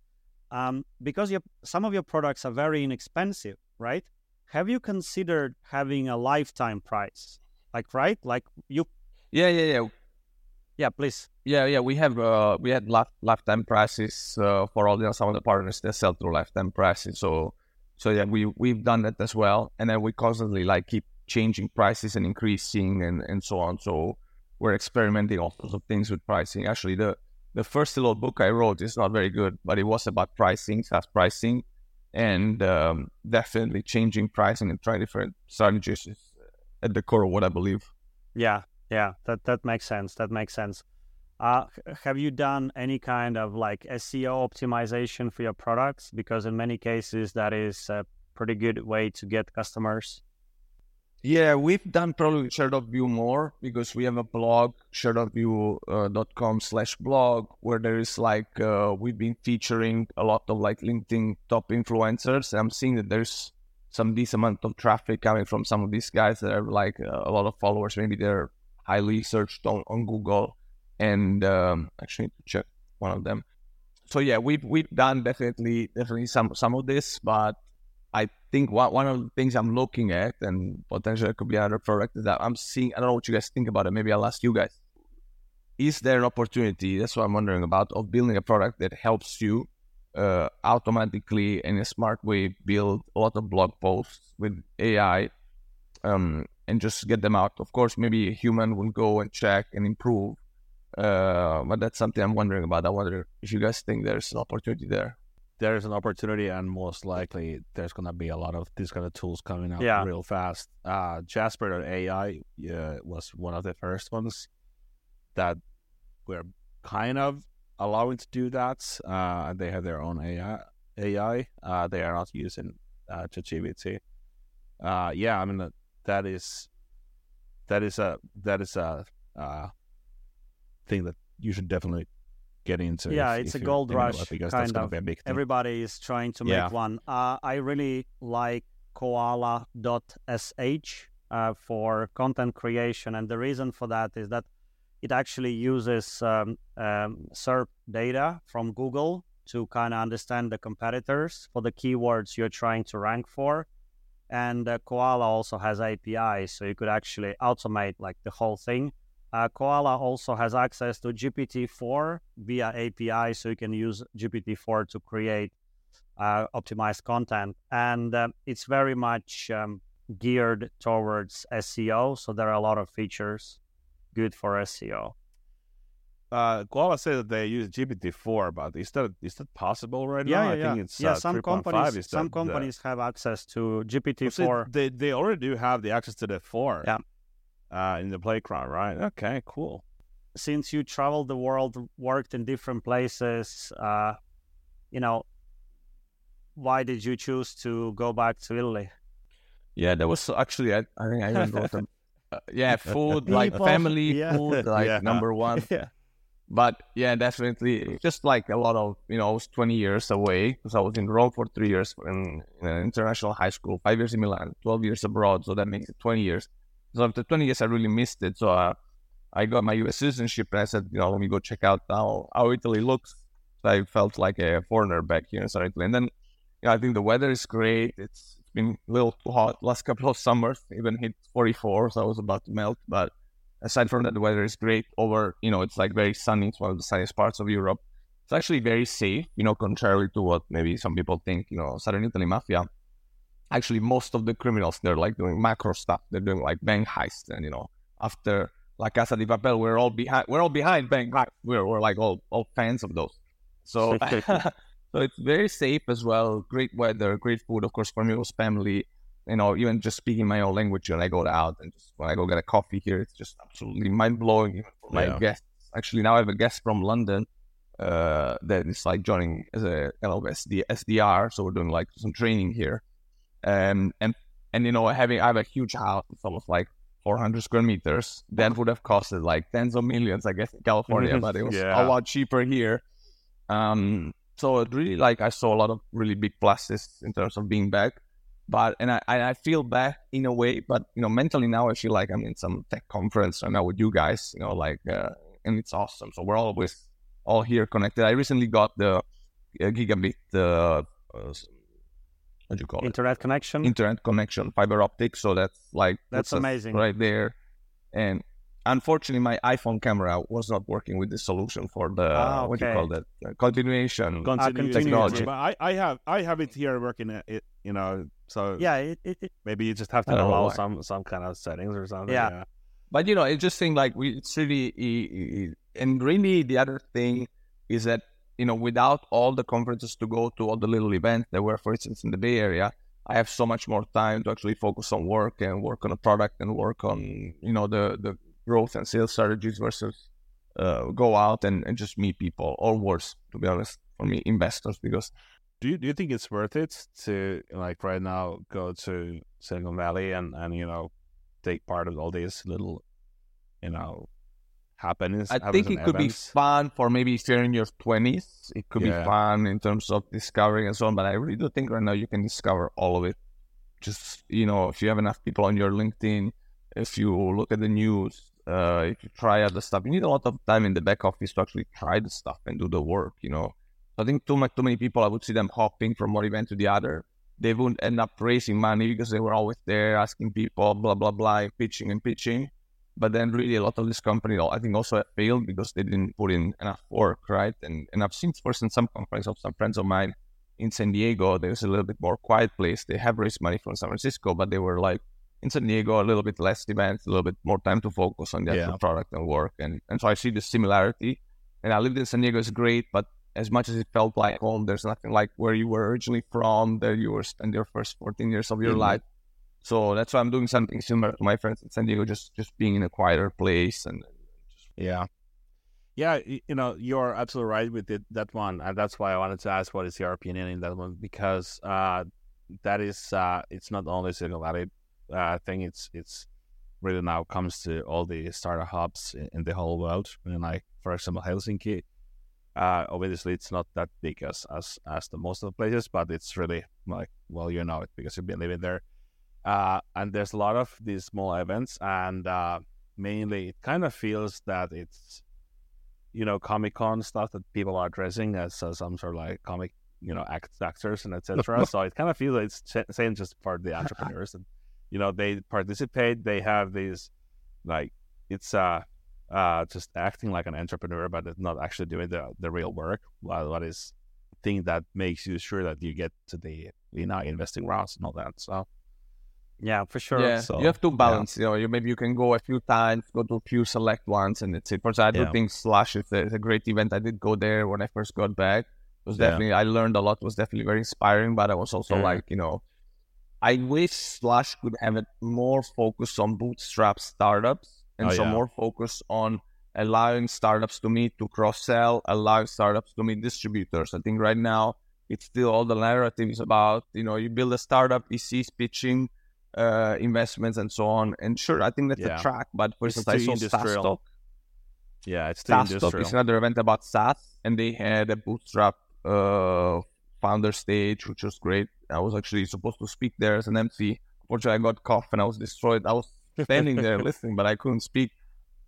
um, because your, some of your products are very inexpensive, right? Have you considered having a lifetime price? Like, right? Like you. Yeah, yeah, yeah. Yeah, please. Yeah, yeah. We have uh, we had life, lifetime prices uh, for all you know, some of the partners that sell through lifetime prices. So, so yeah, we we've done that as well, and then we constantly like keep changing prices and increasing and and so on. So we're experimenting all sorts of things with pricing. Actually, the the first little book I wrote is not very good, but it was about pricing, SaaS pricing, and um, definitely changing pricing and trying different strategies is at the core of what I believe. Yeah, yeah, that that makes sense. That makes sense. Uh, have you done any kind of like SEO optimization for your products? Because in many cases, that is a pretty good way to get customers. Yeah, we've done probably ShareDocView more because we have a blog, sharedocview.com uh, slash blog, where there is like, uh, we've been featuring a lot of like LinkedIn top influencers. I'm seeing that there's some decent amount of traffic coming from some of these guys that have like uh, a lot of followers. Maybe they're highly searched on, on Google. And um, actually, to check one of them. So yeah, we've we've done definitely definitely some some of this, but think one, one of the things I'm looking at, and potentially could be another product, that I'm seeing, I don't know what you guys think about it. Maybe I'll ask you guys. Is there an opportunity, that's what I'm wondering about, of building a product that helps you uh, automatically in a smart way build a lot of blog posts with AI um, and just get them out? Of course, maybe a human will go and check and improve. Uh, but that's something I'm wondering about. I wonder if you guys think there's an opportunity there there's an opportunity, and most likely there's gonna be a lot of these kind of tools coming out Yeah. real fast. Uh, Jasper.ai uh, was one of the first ones that were kind of allowing to do that. Uh, and they have their own AI. AI. Uh, they are not using uh, ChatGPT. Uh, yeah, I mean that is that is a that is a uh, thing that you should definitely get into. Yeah, if- it's if a gold rush, it, because kind that's of. be a big thing. Everybody is trying to Yeah. make one. Uh, I really like koala.sh uh, for content creation. And the reason for that is that it actually uses um, um, SERP data from Google to kind of understand the competitors for the keywords you're trying to rank for. And uh, Koala also has APIs, so you could actually automate like the whole thing. Uh, Koala also has access to GPT-4 via API, so you can use GPT-4 to create uh, optimized content. And um, it's very much um, geared towards SEO, so there are a lot of features good for SEO. uh, Koala said that they use GPT-4, but is that is that possible right Yeah, now? yeah, I yeah. think it's yeah. uh, some 3.5 companies, some the- the- companies have access to Well, see, GPT-4. they they already do have the access to the four. Yeah. Uh, in the playground, right? Okay, cool. Since you traveled the world, worked in different places, uh, you know, why did you choose to go back to Italy? Yeah, that was actually I, I think I even wrote them. Uh, yeah, food like family yeah. food like Yeah. number one. yeah. But yeah, definitely just like a lot of you know, I was 20 years away because I was in Rome for three years in, in an international high school, five years in Milan, 12 years abroad, so that makes it 20 years. So after 20 years, I really missed it. So uh, I got my U.S. citizenship, and I said, you know, let me go check out how how Italy looks. So I felt like a foreigner back here in South Italy, and then you know, I think the weather is great. It's been a little too hot last couple of summers, even hit 44, so I was about to melt. But aside from that, the weather is great. Over, you know, it's like very sunny. It's one of the sunniest parts of Europe. It's actually very safe, you know, contrary to what maybe some people think. You know, Southern Italy mafia. Actually, most of the criminals they're like doing macro stuff. They're doing like bank heists, and you know, after La Casa di Papel, we're all behind. We're all behind bank heists. We're we're like all all fans of those. So. So it's very safe as well. Great weather, great food. Of course, for me, it was family. You know, even just speaking my own language when I go out and just when I go get a coffee here, it's just absolutely mind blowing. Even for my Yeah. guests. Actually, now I have a guest from London uh, that is like joining as a SD, SDR. So we're doing like some training here, and and and you know, having I have a huge house. It's almost like 400 square meters. That would have costed like tens of millions, I guess, in California, but it was Yeah. a lot cheaper here. Um, so it really like I saw a lot of really big pluses in terms of being back. But and I and I feel back in a way, but you know, mentally now I feel like I'm in some tech conference right now with you guys, you know, like uh, and it's awesome. So we're always all here connected. I recently got the uh, gigabit uh, uh, what do you call it? Internet connection. Internet connection, fiber optic. So that's like That's puts amazing. right there. And unfortunately, my iPhone camera was not working with the solution for the Ah, what do you call that uh, continuation. Continuity. technology. But I, I have I have it here working. It, it you know, so yeah, it, it, it- maybe you just have to know allow some some kind of settings or something. Yeah. But you know, it just seemed like we it's really and really the other thing is that you know without all the conferences to go to all the little events that were, for instance, in the Bay Area, I have so much more time to actually focus on work and work on a product and work on you know the the growth and sales strategies versus uh, go out and, and just meet people or worse, to be honest, for me, investors because Do you do you think it's worth it to like right now go to Silicon Valley and and you know take part of all these little you know happenings? I think it could be fun for maybe if you're in your 20s. It could Yeah. be fun in terms of discovering and so on. But I really do think right now you can discover all of it. Just, you know, if you have enough people on your LinkedIn, if you look at the news, uh, if you try out the stuff, you need a lot of time in the back office to actually try the stuff and do the work, you know. I think too much, too many people, I would see them hopping from one event to the other. They wouldn't end up raising money because they were always there asking people, blah, blah, blah, pitching and pitching. But then really a lot of this company, I think also failed because they didn't put in enough work, right? And and I've seen first in some companies of some friends of mine in San Diego, there's a little bit more quiet place. They have raised money from San Francisco, but they were like in San Diego, a little bit less events, a little bit more time to focus on the actual Yeah. product and work. And and so I see the similarity. And I lived in San Diego, is great, but as much as it felt like home, there's nothing like where you were originally from, that you were spend your first 14 years of your mm-hmm. life. So that's why I'm doing something similar to my friends in San Diego, just just being in a quieter place and. Just... Yeah, yeah, you know, you're absolutely right with it, that one, and that's why I wanted to ask what is your opinion in that one because uh, that is uh, it's not only Valley uh, thing; it's it's really now comes to all the startup hubs in, in the whole world. And like, for example, Helsinki. Uh, obviously, it's not that big as, as as the most of the places, but it's really like well, you know it because you've been living there. Uh, and there's a lot of these small events, and uh, mainly it kind of feels that it's you know Comic Con stuff that people are dressing as uh, some sort of like comic you know act, actors and etc. so it kind of feels like it's saying just for the entrepreneurs and you know they participate. They have these like it's uh uh just acting like an entrepreneur, but not actually doing the the real work. What, what is thing that makes you sure that you get to the you know investing rounds and all that. So yeah, for sure. Yeah, so, you have to balance. Yeah. You know, you maybe you can go a few times, go to a few select ones, and it's it. For example, I do yeah. think Slush is a, is a, great event. I did go there when I first got back. It was definitely yeah. I learned a lot. It was definitely very inspiring. But I was also like, you know, I wish Slush could have it more focus on bootstrap startups and oh, so more focus on allowing startups to meet to cross sell, allowing startups to meet distributors. I think right now it's still all the narrative is about you know you build a startup, VCs pitching uh, investments and so on. And sure, I think that's yeah. a track, but for instance, I saw SaaStock. Yeah, it's too SaaStock is another event about SaaS, and they had a bootstrap uh, founder stage, which was great. I was actually supposed to speak there as an MC. Unfortunately, I got cough and I was destroyed. I was standing there listening, but I couldn't speak.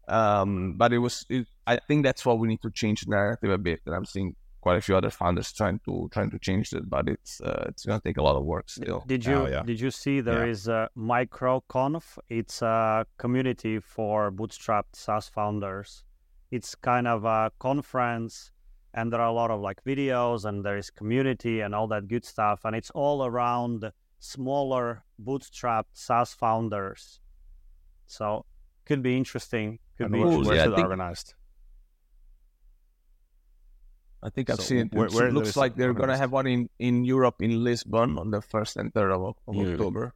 Um, but it was, it, I think that's what we need to change the narrative a bit. And I'm seeing quite a few other founders trying to trying to change it, but it's uh, it's gonna take a lot of work still. Did you oh, yeah. did you see there yeah. is a MicroConf? It's a community for bootstrapped SaaS founders. It's kind of a conference, and there are a lot of like videos, and there is community and all that good stuff, and it's all around smaller bootstrapped SaaS founders. So could be interesting. Could and be interesting. Yeah, organized. I think I've so seen it. Where, where it looks like they're going to have one in, in Europe, in Lisbon, on the 1st and 3rd of, of yeah. October.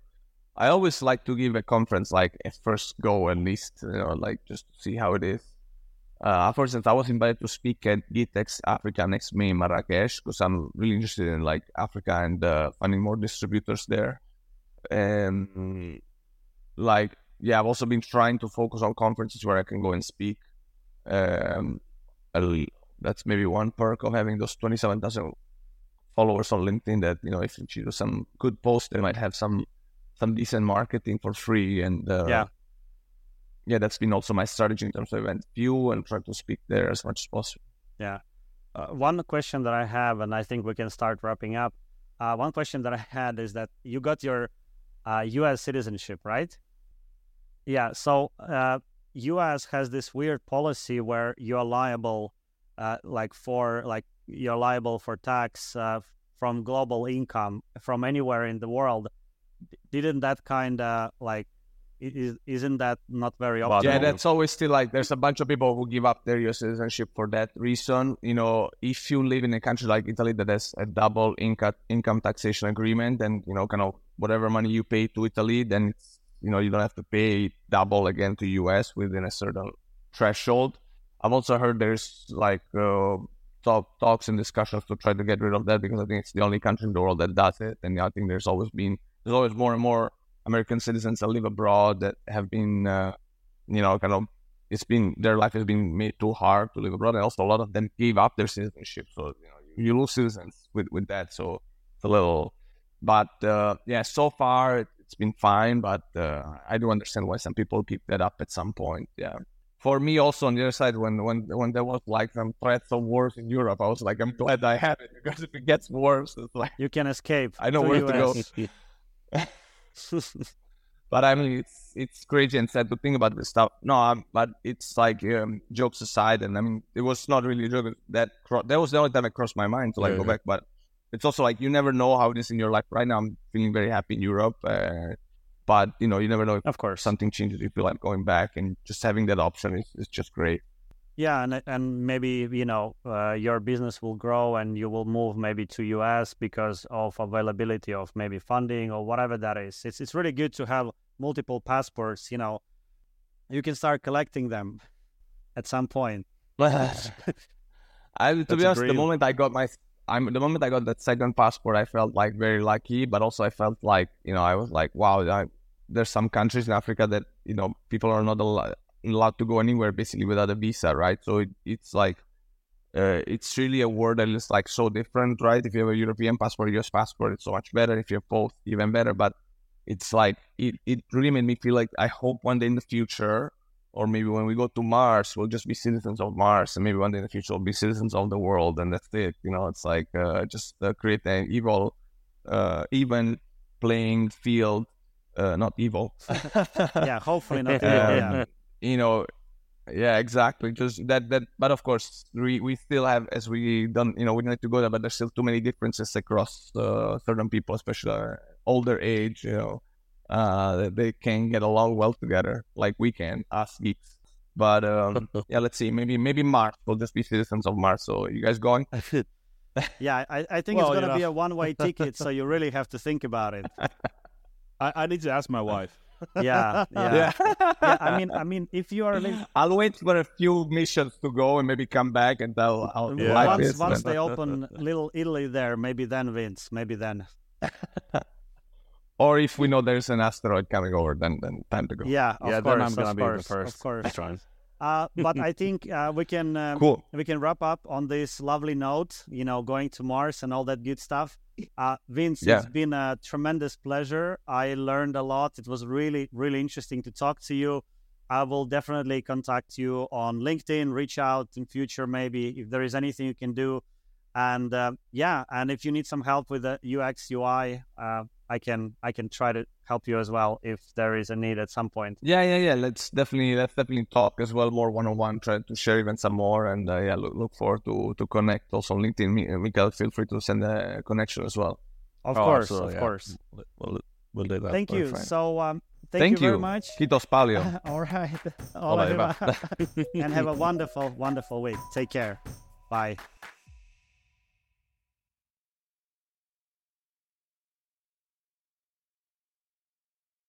I always like to give a conference like a first go at least, you know, like just to see how it is. Uh, for instance, I was invited to speak at GITEX Africa next May in Marrakesh because I'm really interested in like Africa and uh, finding more distributors there. And like, yeah, I've also been trying to focus on conferences where I can go and speak. Um, that's maybe one perk of having those 27,000 followers on LinkedIn that, you know, if you do some good posts, they might have some some decent marketing for free. And uh, yeah, yeah, that's been also my strategy in terms of event view and try to speak there as much as possible. Yeah. Uh, one question that I have, and I think we can start wrapping up. Uh, one question that I had is that you got your U.S. Uh, citizenship, right? Yeah. So U.S. Uh, has this weird policy where you are liable uh, like for like you're liable for tax uh, from global income from anywhere in the world. Didn't that kind of like is, isn't that not very optimal? Yeah, that's always still like there's a bunch of people who give up their US citizenship for that reason. You know, if you live in a country like Italy that has a double income income taxation agreement, and you know, kind of whatever money you pay to Italy, then it's you know you don't have to pay double again to US within a certain threshold. I've also heard there's like uh, talk, talks and discussions to try to get rid of that because I think it's the only country in the world that does it. And I think there's always been there's always more and more American citizens that live abroad that have been uh, you know kind of it's been their life has been made too hard to live abroad, and also a lot of them gave up their citizenship. So you know you lose citizens with with that. So it's a little, but uh, yeah, so far it's been fine. But uh, I do understand why some people keep that up at some point. Yeah for me also on the other side when when when there was like some threats of wars in Europe, I was like, I'm glad I have it because if it gets worse, it's like you can escape. I know to where US. to go. but I mean, it's it's crazy and sad to think about this stuff. No, um, but it's like um, jokes aside, and I mean, it was not really a joke. That cro- that was the only time it crossed my mind to like yeah, go yeah. back. But it's also like you never know how it is in your life. Right now, I'm feeling very happy in Europe. Uh, but you know, you never know if of course something changes. You feel like going back, and just having that option is, is just great. Yeah, and and maybe you know uh, your business will grow and you will move maybe to US because of availability of maybe funding or whatever that is. It's it's really good to have multiple passports. You know, you can start collecting them at some point. I, to be honest, the moment I got my, I'm the moment I got that second passport, I felt like very lucky, but also I felt like you know I was like, wow, I, there's some countries in Africa that you know people are not allowed, allowed to go anywhere basically without a visa, right? So it, it's like. Uh, it's really a world that is like so different, right? If you have a European passport, US passport, it's so much better. If you have both, even better. But it's like it, it really made me feel like I hope one day in the future or maybe when we go to Mars, we'll just be citizens of Mars, and maybe one day in the future we'll be citizens of the world, and that's it. You know, it's like uh, just uh, create an evil, uh, even playing field, uh, not evil. yeah, hopefully not. evil, yeah. You know, yeah, exactly. Just that that, but of course we we still have as we done. You know, we need to go there, but there's still too many differences across uh, certain people, especially uh, older age. You know uh, they can get along well together, like we can, us geeks. But um, yeah, let's see. Maybe maybe Mars will just be citizens of Mars. So you guys going? yeah, I, I think well, it's gonna be a one way ticket. so you really have to think about it. I, I need to ask my uh, wife. Yeah, yeah, yeah. yeah. I mean, I mean, if you are, living... I'll wait for a few missions to go and maybe come back and tell. I'll yeah. Once, once they open little Italy there, maybe then Vince, maybe then. Or if we know there's an asteroid coming over, then then time to go. Yeah, of yeah. Course, then I'm gonna be course, the first. Of course. Trying. Uh, but I think uh, we can um, cool. we can wrap up on this lovely note. You know, going to Mars and all that good stuff. Uh, Vince, yeah. it's been a tremendous pleasure. I learned a lot. It was really really interesting to talk to you. I will definitely contact you on LinkedIn. Reach out in future, maybe if there is anything you can do. And uh, yeah, and if you need some help with the UX UI, uh, I can I can try to help you as well if there is a need at some point. Yeah, yeah, yeah. Let's definitely let's definitely talk as well more one on one. Try to share even some more, and uh, yeah, look, look forward to to connect also on LinkedIn. Mikael, feel free to send a connection as well. Of oh, course, of yeah. course. We'll, we'll do that. Thank you. So um, thank, thank you, you very much. Kiitos paljon. All right. All right. and have a wonderful, wonderful week. Take care. Bye.